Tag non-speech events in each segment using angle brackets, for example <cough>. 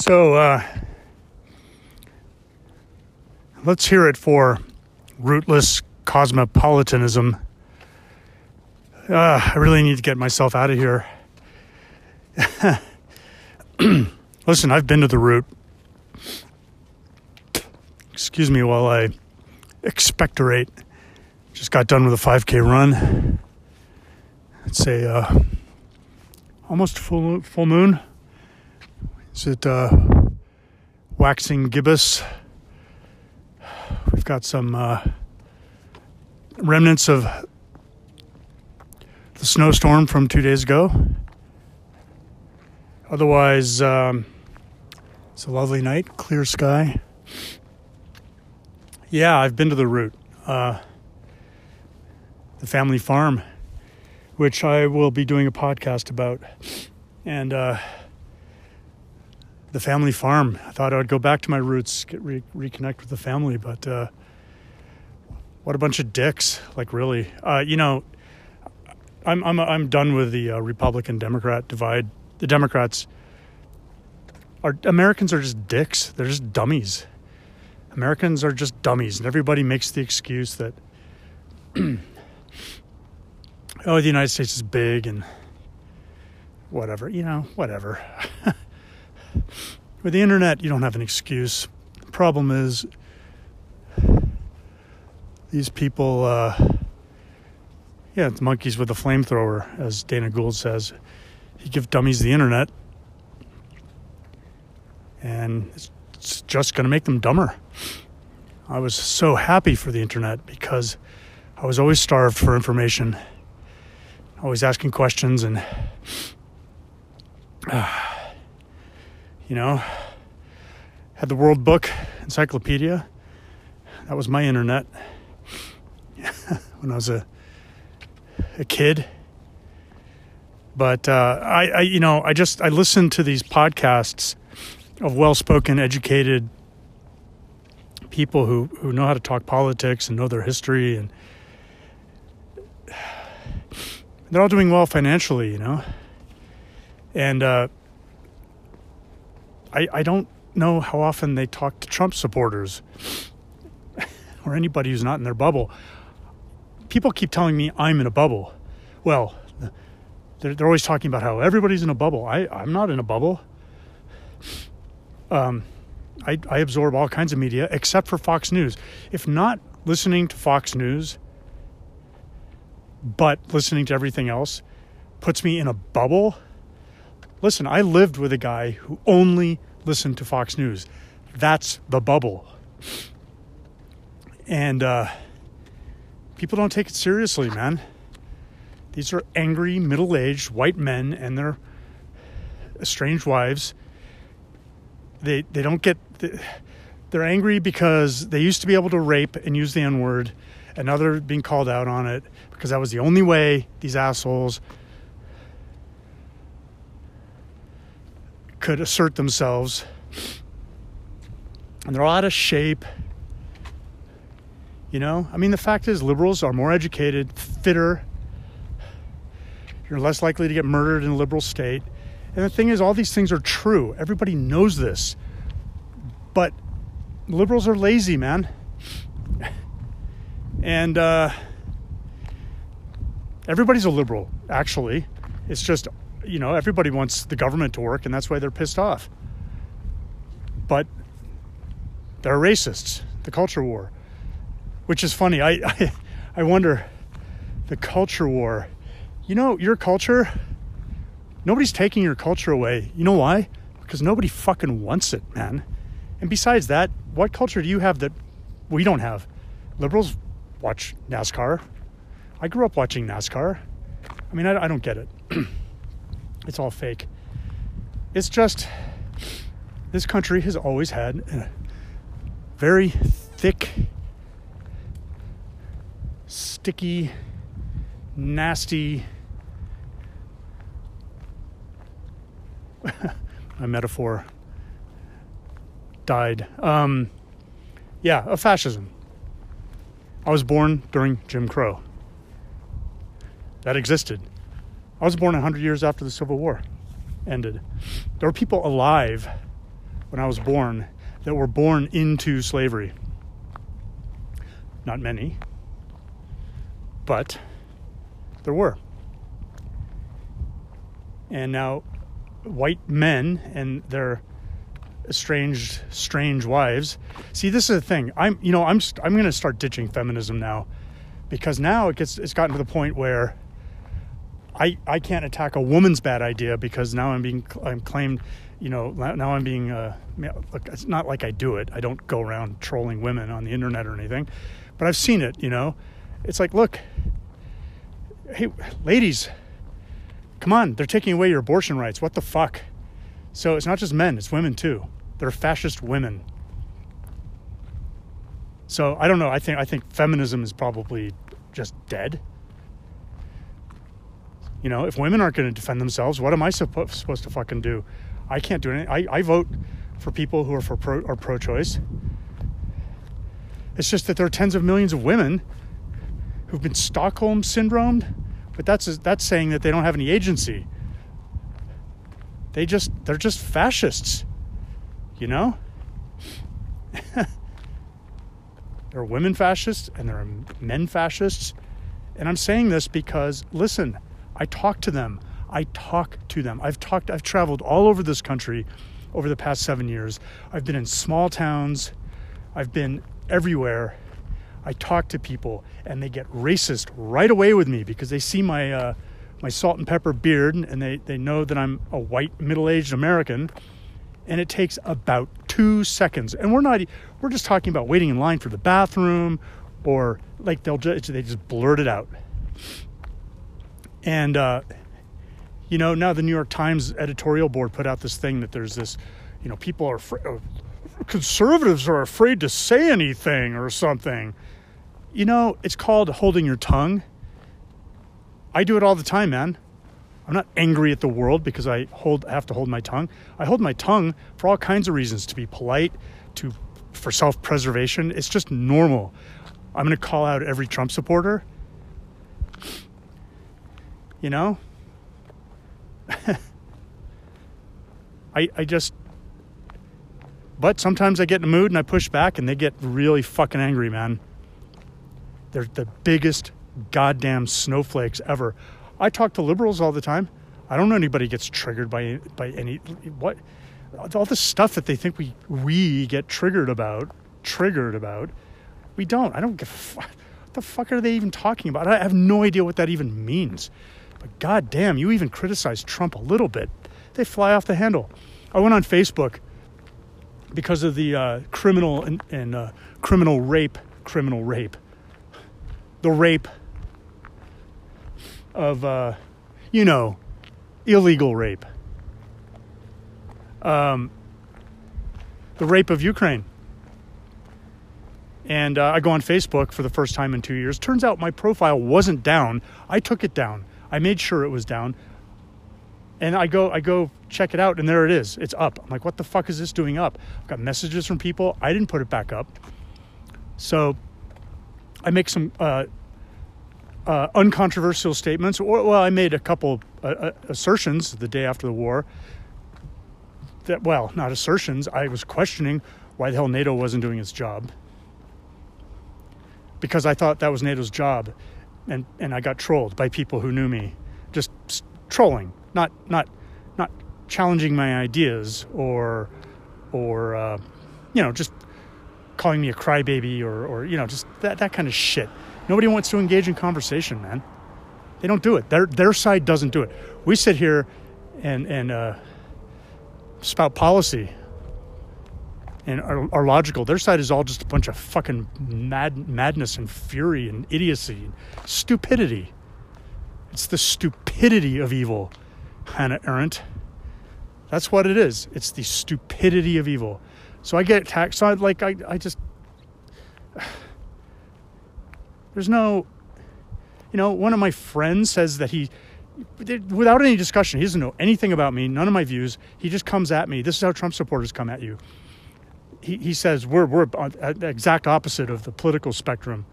So uh, let's hear it for rootless cosmopolitanism. Uh, I really need to get myself out of here. <laughs> Listen, I've been to the root. Excuse me while I expectorate. Just got done with a 5K run. It's a uh, almost full full moon. Is it uh, waxing gibbous? We've got some uh, remnants of the snowstorm from two days ago. Otherwise, um, it's a lovely night, clear sky. Yeah, I've been to the root, uh, the family farm, which I will be doing a podcast about. And uh, the family farm, I thought I would go back to my roots, get re- reconnect with the family, but uh, what a bunch of dicks! Like, really, uh, you know, I'm I'm I'm done with the uh, Republican Democrat divide. The Democrats are Americans are just dicks. They're just dummies. Americans are just dummies, and everybody makes the excuse that <clears throat> oh, the United States is big and whatever. You know, whatever. <laughs> With the internet, you don't have an excuse. The problem is these people. Uh, yeah, it's monkeys with a flamethrower, as Dana Gould says. He give dummies the internet, and it's, just going to make them dumber. I was so happy for the internet because I was always starved for information, always asking questions, and uh, <sighs> you know, had the World Book Encyclopedia. That was my internet <laughs> when I was a a kid. But uh, I, I, you know, I just I listen to these podcasts of well-spoken, educated people who who know how to talk politics and know their history, and <sighs> they're all doing well financially, you know. And uh, I I don't know how often they talk to Trump supporters <laughs> or anybody who's not in their bubble people keep telling me I'm in a bubble. Well, they're, they're always talking about how everybody's in a bubble. I, I'm not in a bubble. Um, I, I absorb all kinds of media except for Fox News. If not listening to Fox News, but listening to everything else puts me in a bubble. Listen, I lived with a guy who only listened to Fox News. That's the bubble. And, uh, people don't take it seriously, man. These are angry, middle aged white men and their estranged wives. They, they don't get, they're angry because they used to be able to rape and use the N word, and now they're being called out on it because that was the only way these assholes could assert themselves. And they're all out of shape you know, I mean, the fact is, liberals are more educated, fitter. You're less likely to get murdered in a liberal state. And the thing is, all these things are true. Everybody knows this. But liberals are lazy, man. And uh, everybody's a liberal, actually. It's just, you know, everybody wants the government to work, and that's why they're pissed off. But they're racists, the culture war which is funny. I, I, I wonder the culture war. You know, your culture, nobody's taking your culture away. You know why? Because nobody fucking wants it, man. And besides that, what culture do you have that we don't have? Liberals watch NASCAR. I grew up watching NASCAR. I mean, I, I don't get it. <clears throat> it's all fake. It's just this country has always had a very thick sticky, nasty. <laughs> my metaphor died. Um, yeah, of fascism. I was born during Jim Crow. That existed. I was born 100 years after the Civil War ended. There were people alive when I was born that were born into slavery. Not many, but there were. And now, white men and their estranged, strange wives. See, this is the thing. I'm, you know, I'm, I'm going to start ditching feminism now, because now it gets, it's gotten to the point where I, I can't attack a woman's bad idea because now I'm being, I'm claimed, you know, now I'm being, uh, look, it's not like I do it. I don't go around trolling women on the internet or anything, but I've seen it, you know. It's like, look, hey, ladies, come on, they're taking away your abortion rights. What the fuck? So it's not just men, it's women too. They're fascist women. So I don't know. I think I think feminism is probably just dead. You know, if women aren't going to defend themselves, what am I suppo- supposed to fucking do? I can't do anything. I, I vote for people who are for pro, are pro-choice. It's just that there are tens of millions of women who've been Stockholm syndromed, but that's that's saying that they don't have any agency. They just they're just fascists. You know? <laughs> there are women fascists and there are men fascists. And I'm saying this because listen, I talk to them. I talk to them. I've talked I've traveled all over this country over the past 7 years. I've been in small towns. I've been everywhere I talk to people and they get racist right away with me because they see my uh, my salt and pepper beard and they, they know that I'm a white middle aged American. And it takes about two seconds. And we're not we're just talking about waiting in line for the bathroom or like they'll just they just blurt it out. And uh, you know now the New York Times editorial board put out this thing that there's this you know people are afraid, conservatives are afraid to say anything or something you know, it's called holding your tongue. I do it all the time, man. I'm not angry at the world because I hold have to hold my tongue. I hold my tongue for all kinds of reasons to be polite, to for self-preservation. It's just normal. I'm going to call out every Trump supporter. You know? <laughs> I I just but sometimes I get in a mood and I push back and they get really fucking angry, man. They're the biggest goddamn snowflakes ever. I talk to liberals all the time. I don't know anybody gets triggered by by any what all the stuff that they think we we get triggered about, triggered about. We don't. I don't give a fuck. what the fuck are they even talking about? I have no idea what that even means. But goddamn, you even criticize Trump a little bit. They fly off the handle. I went on Facebook because of the uh, criminal and, and uh, criminal rape, criminal rape the rape of, uh, you know, illegal rape. Um, the rape of Ukraine. And uh, I go on Facebook for the first time in two years. Turns out my profile wasn't down. I took it down. I made sure it was down. And I go, I go check it out, and there it is. It's up. I'm like, what the fuck is this doing up? I've got messages from people. I didn't put it back up. So I make some uh, uh, uncontroversial statements. Or, well, I made a couple uh, uh, assertions the day after the war. That well, not assertions. I was questioning why the hell NATO wasn't doing its job because I thought that was NATO's job, and and I got trolled by people who knew me, just trolling, not not not challenging my ideas or or uh, you know just calling me a crybaby or, or you know, just that, that kind of shit. Nobody wants to engage in conversation, man. They don't do it. Their, their side doesn't do it. We sit here and, and uh, spout policy and are, are, logical. Their side is all just a bunch of fucking mad, madness and fury and idiocy and stupidity. It's the stupidity of evil, Hannah Arendt. That's what it is. It's the stupidity of evil. So I get attacked. So I like I, I just <sighs> there's no you know, one of my friends says that he without any discussion, he doesn't know anything about me, none of my views. He just comes at me. This is how Trump supporters come at you. He, he says we're, we're at the exact opposite of the political spectrum.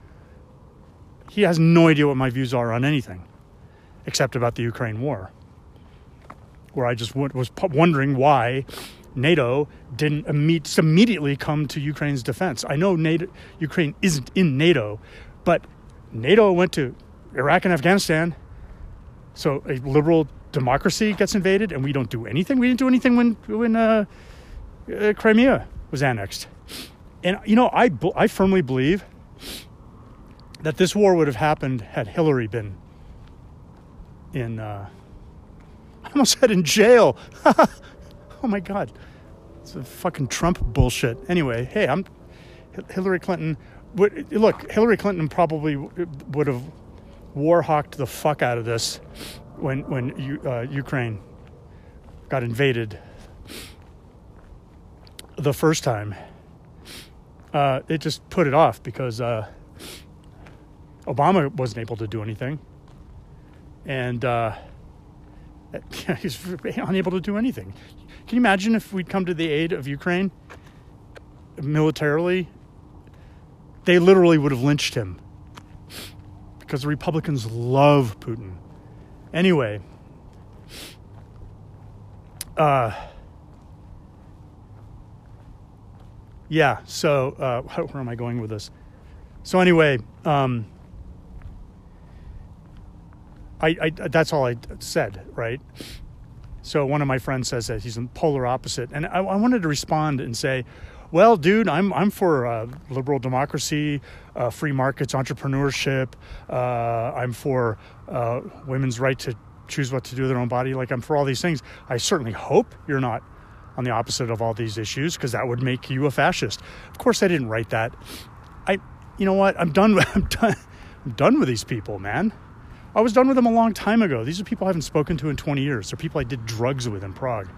He has no idea what my views are on anything except about the Ukraine war, where I just was wondering why NATO didn't imme- immediately come to Ukraine's defense. I know NATO, Ukraine isn't in NATO, but NATO went to Iraq and Afghanistan. So a liberal democracy gets invaded, and we don't do anything. We didn't do anything when when uh, uh, Crimea was annexed. And you know, I I firmly believe that this war would have happened had Hillary been in. Uh, I <laughs> almost said in jail. <laughs> oh my God, it's a fucking Trump bullshit. Anyway, hey, I'm Hillary Clinton. Would, look, Hillary Clinton probably would have war hawked the fuck out of this when when uh, Ukraine got invaded the first time. Uh, it just put it off because uh, Obama wasn't able to do anything, and uh, <laughs> he's unable to do anything. Can you imagine if we'd come to the aid of Ukraine militarily? They literally would have lynched him because the Republicans love Putin. Anyway, uh, yeah, so uh, <laughs> where am I going with this? So, anyway, um, I, I, that's all I said, right? So, one of my friends says that he's in polar opposite. And I, I wanted to respond and say, well, dude, I'm I'm for uh, liberal democracy, uh, free markets, entrepreneurship. Uh, I'm for uh, women's right to choose what to do with their own body. Like I'm for all these things. I certainly hope you're not on the opposite of all these issues because that would make you a fascist. Of course, I didn't write that. I, you know what? I'm done. <laughs> I'm done. I'm done with these people, man. I was done with them a long time ago. These are people I haven't spoken to in 20 years. They're people I did drugs with in Prague.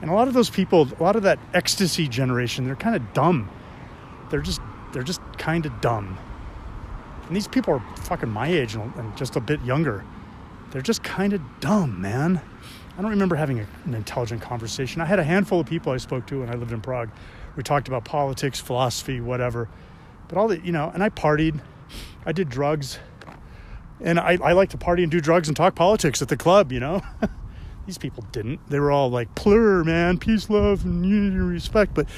And a lot of those people, a lot of that ecstasy generation, they're kind of dumb. They're just they're just kind of dumb. And these people are fucking my age and, and just a bit younger. They're just kind of dumb, man. I don't remember having a, an intelligent conversation. I had a handful of people I spoke to when I lived in Prague. We talked about politics, philosophy, whatever. But all the, you know, and I partied. I did drugs. And I, I like to party and do drugs and talk politics at the club, you know? <laughs> These people didn't. They were all like, plur, man, peace, love, and unity and respect. But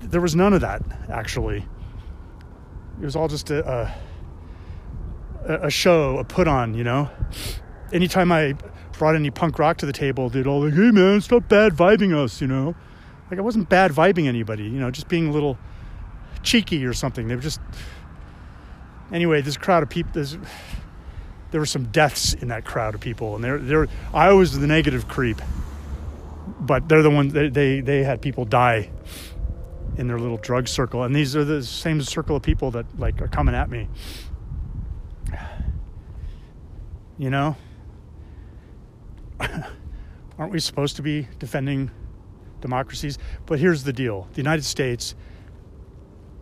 there was none of that, actually. It was all just a, a, a show, a put on, you know? Anytime I brought any punk rock to the table, they'd all like, hey, man, stop bad vibing us, you know? Like, I wasn't bad vibing anybody, you know, just being a little cheeky or something. They were just. Anyway, this crowd of people, there were some deaths in that crowd of people, and they're they're I was the negative creep, but they're the ones they they, they had people die in their little drug circle, and these are the same circle of people that like are coming at me. <sighs> You know, <coughs> aren't we supposed to be defending democracies? But here's the deal: the United States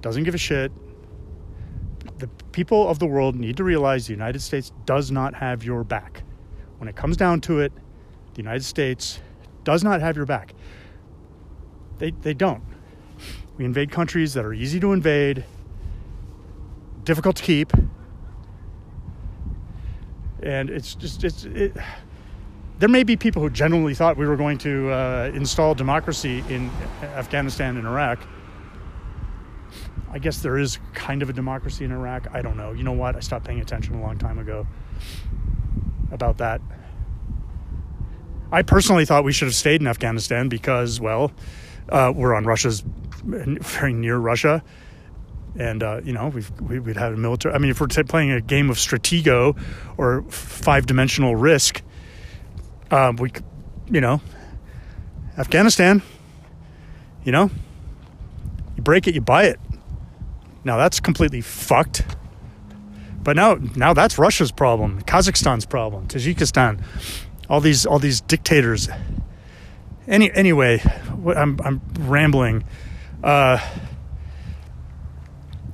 doesn't give a shit the people of the world need to realize the United States does not have your back. When it comes down to it, the United States does not have your back. They, they don't. We invade countries that are easy to invade, difficult to keep, and it's just it's it, there may be people who genuinely thought we were going to uh, install democracy in Afghanistan and Iraq I guess there is kind of a democracy in Iraq. I don't know. You know what? I stopped paying attention a long time ago about that. I personally thought we should have stayed in Afghanistan because, well, uh, we're on Russia's very near Russia, and uh, you know we've we, would had a military. I mean, if we're playing a game of Stratego or five dimensional Risk, um, we, you know, Afghanistan. You know, you break it, you buy it. Now that's completely fucked. But now, now that's Russia's problem, Kazakhstan's problem, Tajikistan, all these, all these dictators. Any, anyway, I'm, I'm rambling. Uh,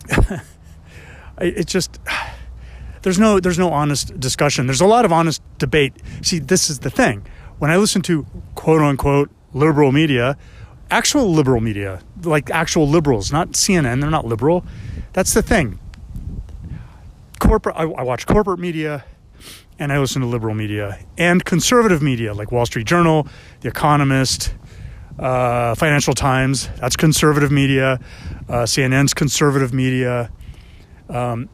<laughs> it just there's no there's no honest discussion. There's a lot of honest debate. See, this is the thing. When I listen to quote unquote liberal media, actual liberal media, like actual liberals, not CNN. They're not liberal. That's the thing. Corporate. I, I watch corporate media, and I listen to liberal media and conservative media like Wall Street Journal, The Economist, uh, Financial Times. That's conservative media. Uh, CNN's conservative media. Um,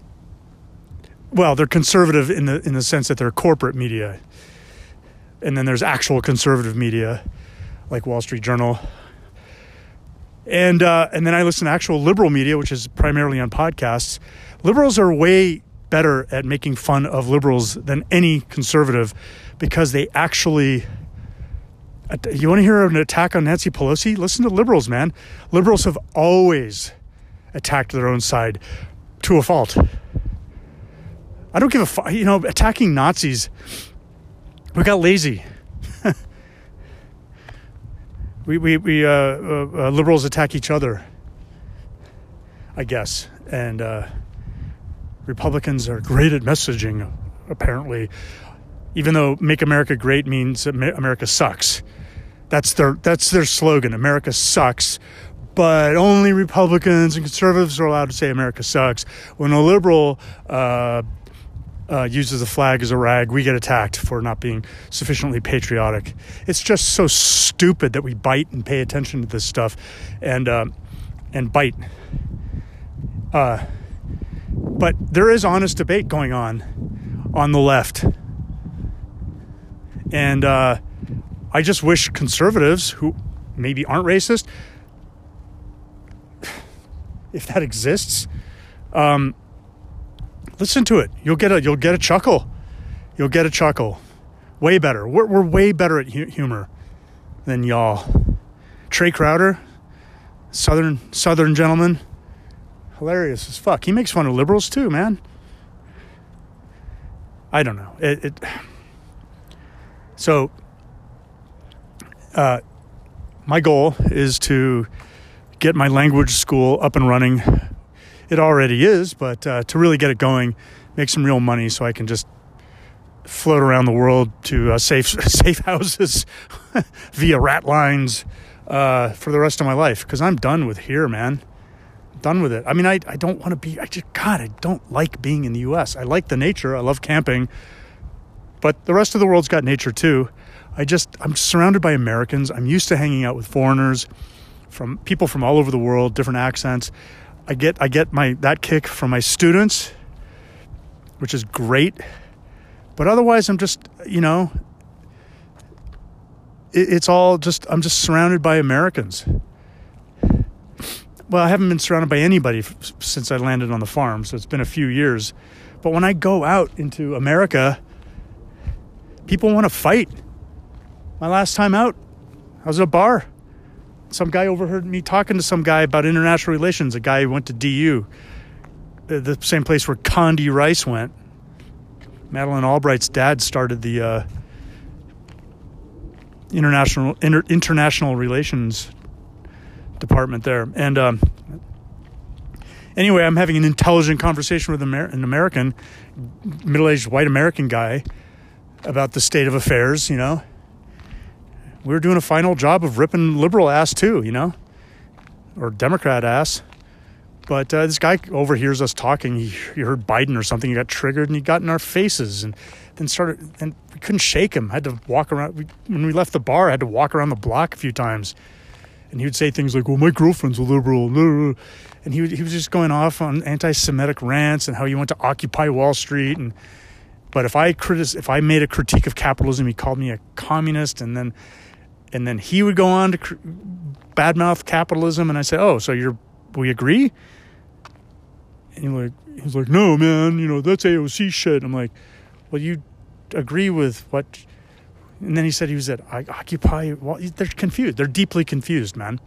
well, they're conservative in the in the sense that they're corporate media, and then there's actual conservative media, like Wall Street Journal. And uh, and then I listen to actual liberal media, which is primarily on podcasts. Liberals are way better at making fun of liberals than any conservative because they actually you want to hear an attack on Nancy Pelosi? Listen to liberals, man. Liberals have always attacked their own side to a fault. I don't give a fuck. You know, attacking Nazis, we got lazy. <laughs> we we, we uh, uh, uh, liberals attack each other, I guess. And uh, Republicans are great at messaging, apparently, even though "Make America Great" means America sucks. That's their that's their slogan. America sucks, but only Republicans and conservatives are allowed to say America sucks. When a liberal uh, uh, uses a flag as a rag, we get attacked for not being sufficiently patriotic. It's just so stupid that we bite and pay attention to this stuff, and uh, and bite. Uh, but there is honest debate going on on the left, and uh, I just wish conservatives who maybe aren't racist, <sighs> if that exists, um, listen to it. You'll get a you'll get a chuckle. You'll get a chuckle. Way better. We're we're way better at hu- humor than y'all. Trae Crowder, Southern Southern gentleman, hilarious as fuck. He makes fun of liberals too, man. I don't know. It, it so uh, my goal is to get my language school up and running. It already is, but uh, to really get it going, make some real money so I can just float around the world to uh, safe <laughs> safe houses <laughs> via rat lines uh, for the rest of my life because I'm done with here, man. done with it. I mean, I, I don't want to be, I just, God, I don't like being in the US. I like the nature, I love camping, but the rest of the world's got nature too. I just I'm surrounded by Americans. I'm used to hanging out with foreigners, from people from all over the world, different accents. I get I get my that kick from my students, which is great. But otherwise, I'm just you know, it, it's all just I'm just surrounded by Americans. Well, I haven't been surrounded by anybody f- since I landed on the farm, so it's been a few years. But when I go out into America, people want to fight my last time out, I was at a bar. Some guy overheard me talking to some guy about international relations, a guy who went to DU, the same place where Condi Rice went. Madeleine Albright's dad started the uh, international inter, international relations department there, and um, anyway, I'm having an intelligent conversation with an American, middle-aged white American guy about the state of affairs, you know, we were doing a final job of ripping liberal ass too, you know, or Democrat ass. But uh, this guy overhears us talking. He, he, heard Biden or something. He got triggered and he got in our faces and then started. And we couldn't shake him. I had to walk around. We, when we left the bar, I had to walk around the block a few times. And he would say things like, "Well, my girlfriend's a liberal," and he he was just going off on anti-Semitic rants and how he went to Occupy Wall Street. And but if I critic, if I made a critique of capitalism, he called me a communist, and then and then he would go on to cr- badmouth capitalism, and I said, "Oh, so you're we agree?" And he like he's like, "No, man, you know that's AOC shit." I'm like, "Well, you agree with what?" And then he said he was at I Occupy. Well, they're confused. They're deeply confused, man.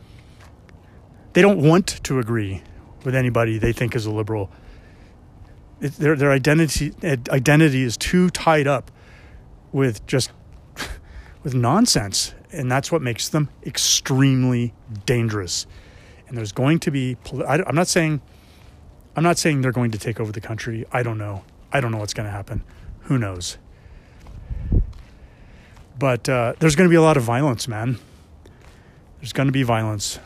They don't want to agree with anybody they think is a liberal. It, their their identity identity is too tied up with just <laughs> with nonsense and that's what makes them extremely dangerous. And there's going to be, I'm not saying, I'm not saying they're going to take over the country. I don't know. I don't know what's going to happen. Who knows? But uh, there's going to be a lot of violence, man. There's going to be violence.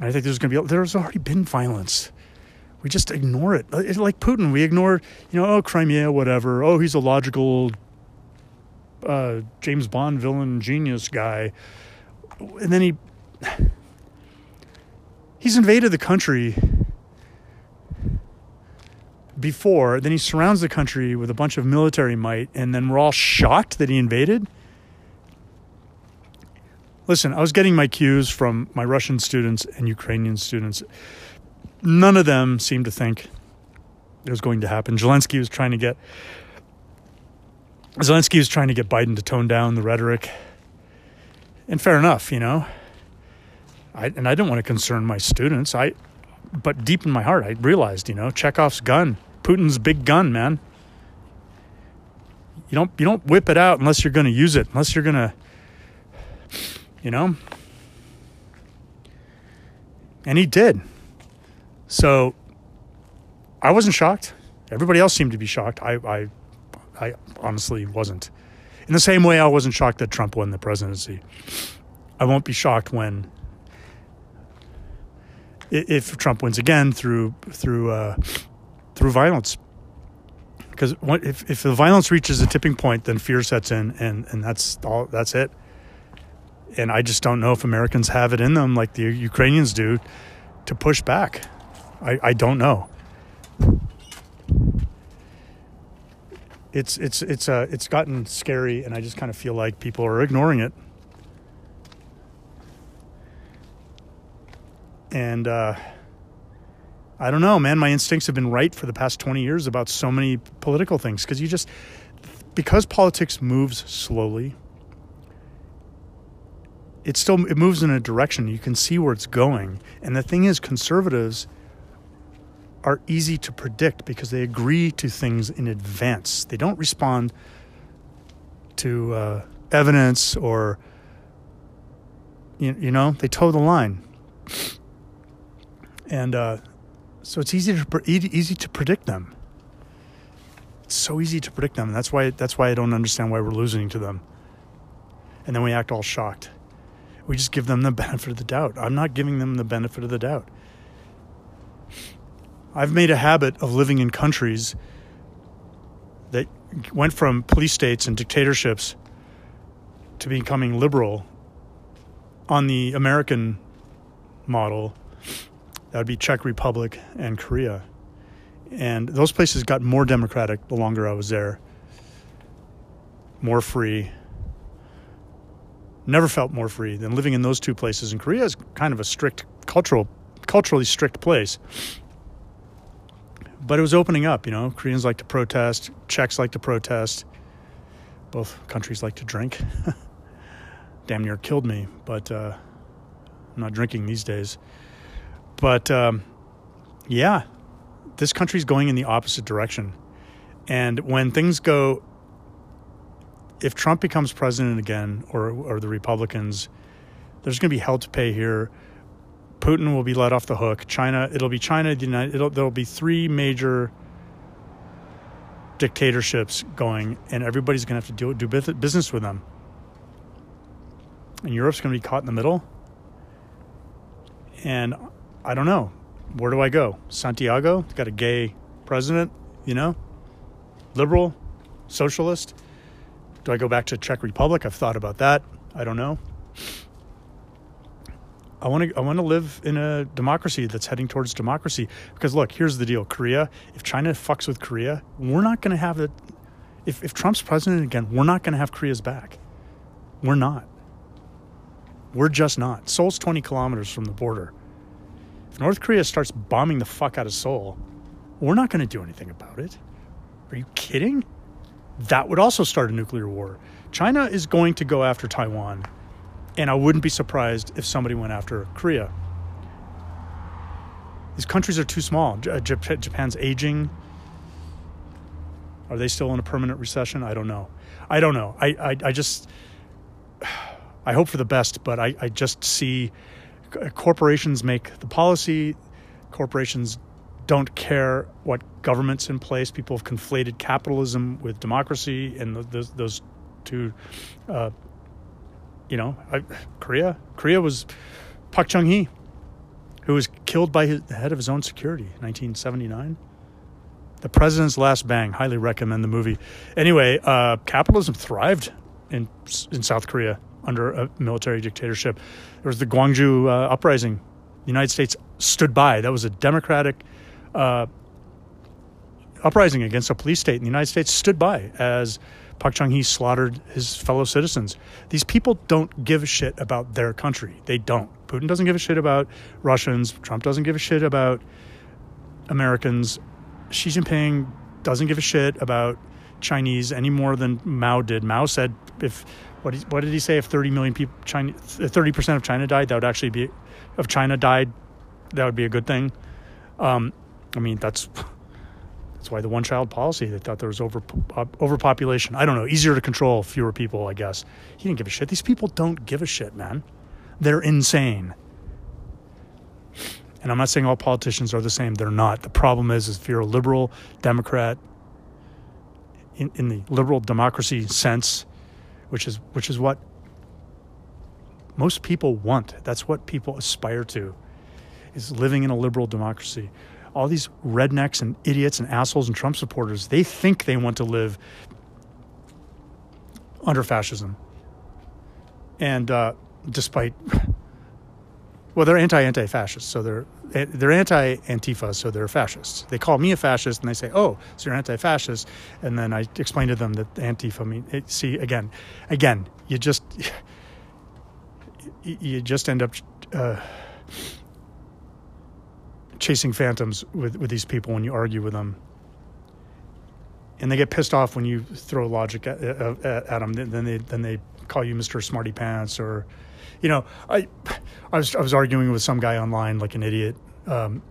I think there's going to be, there's already been violence We just ignore it. It's like Putin, we ignore, you know, oh, Crimea, whatever. Oh, he's a logical uh, James Bond villain genius guy. And then he he's invaded the country before, then he surrounds the country with a bunch of military might, and then we're all shocked that he invaded. Listen, I was getting my cues from my Russian students and Ukrainian students. None of them seemed to think it was going to happen. Zelensky was trying to get Zelensky was trying to get Biden to tone down the rhetoric. And fair enough, you know. I, and I don't want to concern my students. I, but deep in my heart, I realized, you know, Chekhov's gun, Putin's big gun, man. You don't you don't whip it out unless you're going to use it, unless you're going to, you know. And he did. So, I wasn't shocked. Everybody else seemed to be shocked. I, I, I honestly wasn't. In the same way, I wasn't shocked that Trump won the presidency. I won't be shocked when if Trump wins again through through uh, through violence. Because if if the violence reaches a tipping point, then fear sets in, and and that's all. That's it. And I just don't know if Americans have it in them like the Ukrainians do to push back. I, I don't know. It's it's it's uh it's gotten scary, and I just kind of feel like people are ignoring it. And uh, I don't know, man. My instincts have been right for the past 20 years about so many political things because you just, because politics moves slowly, it still it moves in a direction you can see where it's going and the thing is conservatives are easy to predict because they agree to things in advance they don't respond to uh, evidence or you, you know they toe the line and uh, so it's easy to easy to predict them. It's so easy to predict them. That's why that's why I don't understand why we're losing to them. And then we act all shocked. We just give them the <laughs> benefit of the doubt. I'm not giving them the benefit of the doubt. I've made a habit of living in countries that went from police states and dictatorships to becoming liberal on the American model that would be Czech Republic and Korea. And those places got more democratic the longer I was there, more free. Never felt more free than living in those two places. And Korea is kind of a strict cultural, culturally strict place. But it was opening up, you know. Koreans like to protest, Czechs like to protest. Both countries like to drink. <laughs> Damn near killed me, but uh, I'm not drinking these days. But um, yeah, this country's going in the opposite direction. And when things go, if Trump becomes president again, or or the Republicans, there's going to be hell to pay here. Putin will be let off the hook. China, it'll be China, the United. It'll, there'll be three major dictatorships going, and everybody's going to have to do do business with them. And Europe's going to be caught in the middle. And I don't know. Where do I go? Santiago, got a gay president, you know? Liberal, socialist. Do I go back to Czech Republic? I've thought about that. I don't know. I want to I want to live in a democracy that's heading towards democracy because look, here's the deal. Korea, if China fucks with Korea, we're not going to have it if if Trump's president again, we're not going to have Korea's back. We're not. We're just not. Seoul's 20 kilometers from the border. If North Korea starts bombing the fuck out of Seoul, we're not going to do anything about it. Are you kidding? That would also start a nuclear war. China is going to go after Taiwan, and I wouldn't be surprised if somebody went after Korea. These countries are too small. Japan's aging. Are they still in a permanent recession? I don't know. I don't know. I, I, I just, <sighs> I hope for the best, but I, I just see corporations make the policy. Corporations don't care what government's in place. People have conflated capitalism with democracy, and those, those two, uh, you know, I, Korea. Korea was Park Chung Hee, who was killed by his, the head of his own security in 1979. The President's Last Bang. Highly recommend the movie. Anyway, uh, capitalism thrived in in South Korea under a military dictatorship. There was the Gwangju uh, uprising. The United States stood by. That was a democratic uh, uprising against a police state, and the United States stood by as Park Chung hee slaughtered his fellow citizens. These people don't give a shit about their country. They don't. Putin doesn't give a shit about Russians. Trump doesn't give a shit about Americans. Xi Jinping doesn't give a shit about Chinese any more than Mao did. Mao said, "If what, he, what did he say? If thirty million people, China, thirty percent of China died, that would actually be, of China died, that would be a good thing." Um, I mean, that's that's why the one child policy. They thought there was over uh, overpopulation. I don't know, easier to control, fewer people. I guess he didn't give a shit. These people don't give a shit, man. They're insane. And I'm not saying all politicians are the same. They're not. The problem is, is if you're a liberal Democrat, in, in the liberal democracy sense, which is which is what most people want. That's what people aspire to, is living in a liberal democracy. All these rednecks and idiots and assholes and Trump supporters, they think they want to live under fascism. And uh, despite well, they're anti-anti-fascist, so they're they're anti-Antifa, so they're fascists. They call me a fascist, and they say, "Oh, so you're anti-fascist," and then I explain to them that Antifa mean. It, see, again, again, you just <laughs> you just end up uh, chasing phantoms with with these people when you argue with them, and they get pissed off when you throw logic at, at, at them. Then they then they call you Mister Smarty Pants or you know, I, I was I was arguing with some guy online like an idiot um,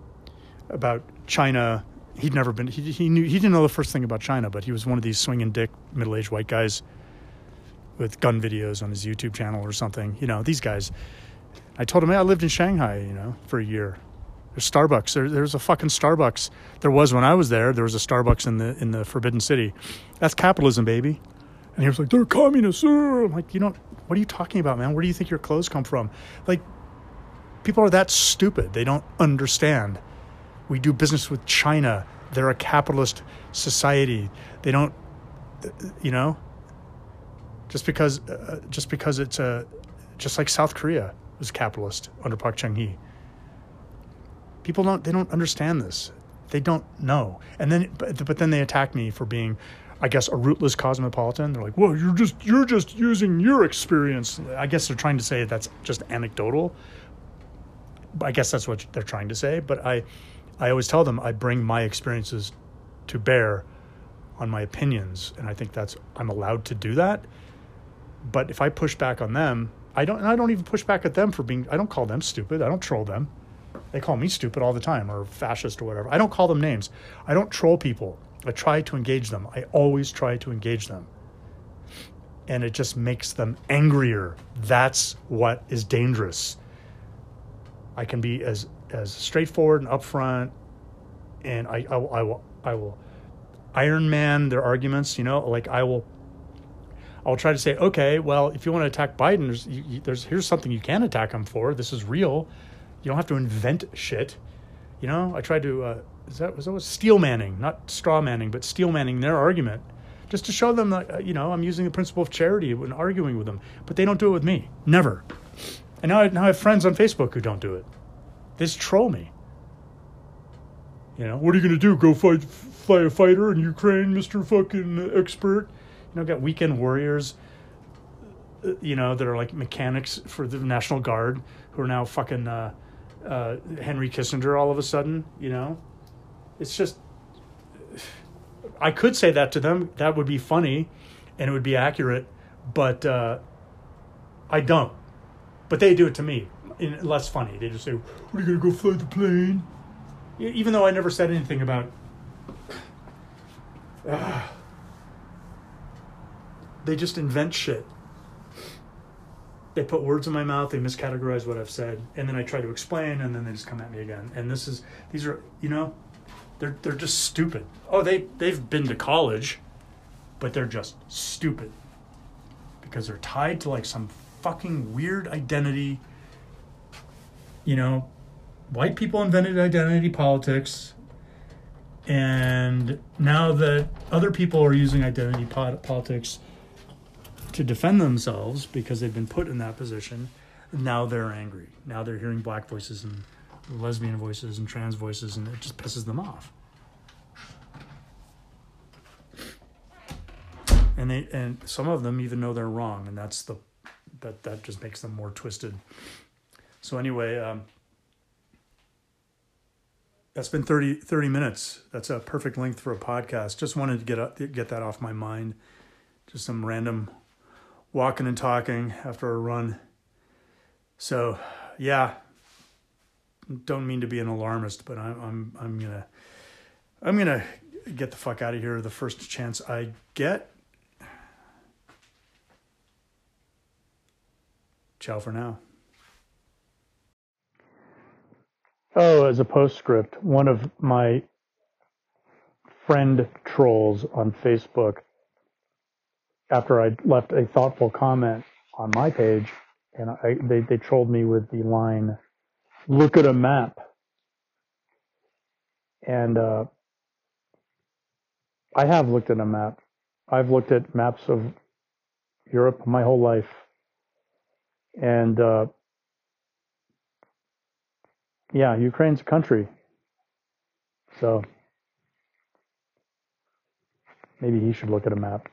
about China. He'd never been. He, he knew he didn't know the first thing about China, but he was one of these swinging dick middle aged white guys with gun videos on his YouTube channel or something. You know, these guys. I told him, hey, I lived in Shanghai, you know, for a year. There's Starbucks. There, there's a fucking Starbucks. There was when I was there. There was a Starbucks in the in the Forbidden City. That's capitalism, baby. And he was like, they're communists. I'm like, you don't what are you talking about, man? Where do you think your clothes come from? Like, people are that stupid. They don't understand. We do business with China. They're a capitalist society. They don't, you know, just because, uh, just because it's a, just like South Korea was capitalist under Park Chung Hee. People don't, they don't understand this. They don't know. And then, but, but then they attack me for being I guess a rootless cosmopolitan. They're like, well, you're just you're just using your experience. I guess they're trying to say that's just anecdotal. I guess that's what they're trying to say. But I, I always tell them I bring my experiences to bear on my opinions, and I think that's I'm allowed to do that. But if I push back on them, I don't. I don't even push back at them for being. I don't call them stupid. I don't troll them. They call me stupid all the time or fascist or whatever. I don't call them names. I don't troll people. I try to engage them. I always try to engage them. And it just makes them angrier. That's what is dangerous. I can be as as straightforward and upfront, and I I, I will I will Iron Man their arguments. You know, like I will I'll try to say, okay, well, if you want to attack Biden, there's, you, there's here's something you can attack him for. This is real. You don't have to invent shit. You know, I tried to uh, is that was that was steel manning, not straw manning, but steel manning their argument, just to show them that uh, you know I'm using the principle of charity when arguing with them. But they don't do it with me, never. And now I, now I have friends on Facebook who don't do it. They just troll me. You know, what are you gonna do? Go fight a fighter in Ukraine, Mister Fucking Expert? You know, got weekend warriors. Uh, you know, that are like mechanics for the National Guard who are now fucking uh, uh, Henry Kissinger all of a sudden. You know, it's just I could say that to them. That would be funny, and it would be accurate, but uh, I don't. But they do it to me, in less funny. They just say, "Are you gonna go fly the plane?" Even though I never said anything about. Uh, <sighs> they just invent shit. They put words in my mouth. They miscategorize what I've said, and then I try to explain, and then they just come at me again. And this is these are you know they're they're just stupid. Oh, they they've been to college, but they're just stupid because they're tied to like some fucking weird identity. You know, white people invented identity politics, and now that other people are using identity politics to defend themselves because they've been put in that position, now they're angry. Now they're hearing black voices and lesbian voices and trans voices, and it just pisses them off. And they and some of them even know they're wrong, and that's the that that just makes them more twisted. So anyway, um, that's been 30, 30 minutes. That's a perfect length for a podcast. Just wanted to get up, get that off my mind. Just some random walking and talking after a run. So, yeah, don't mean to be an alarmist, but I'm I'm I'm gonna I'm gonna get the fuck out of here the first chance I get. Ciao for now. Oh, as a postscript, one of my friend trolls on Facebook, after I left a thoughtful comment on my page, and I, they, they trolled me with the line, look at a map. And uh, I have looked at a map. I've looked at maps of Europe my whole life. And uh, yeah, Ukraine's a country. So maybe he should look at a map.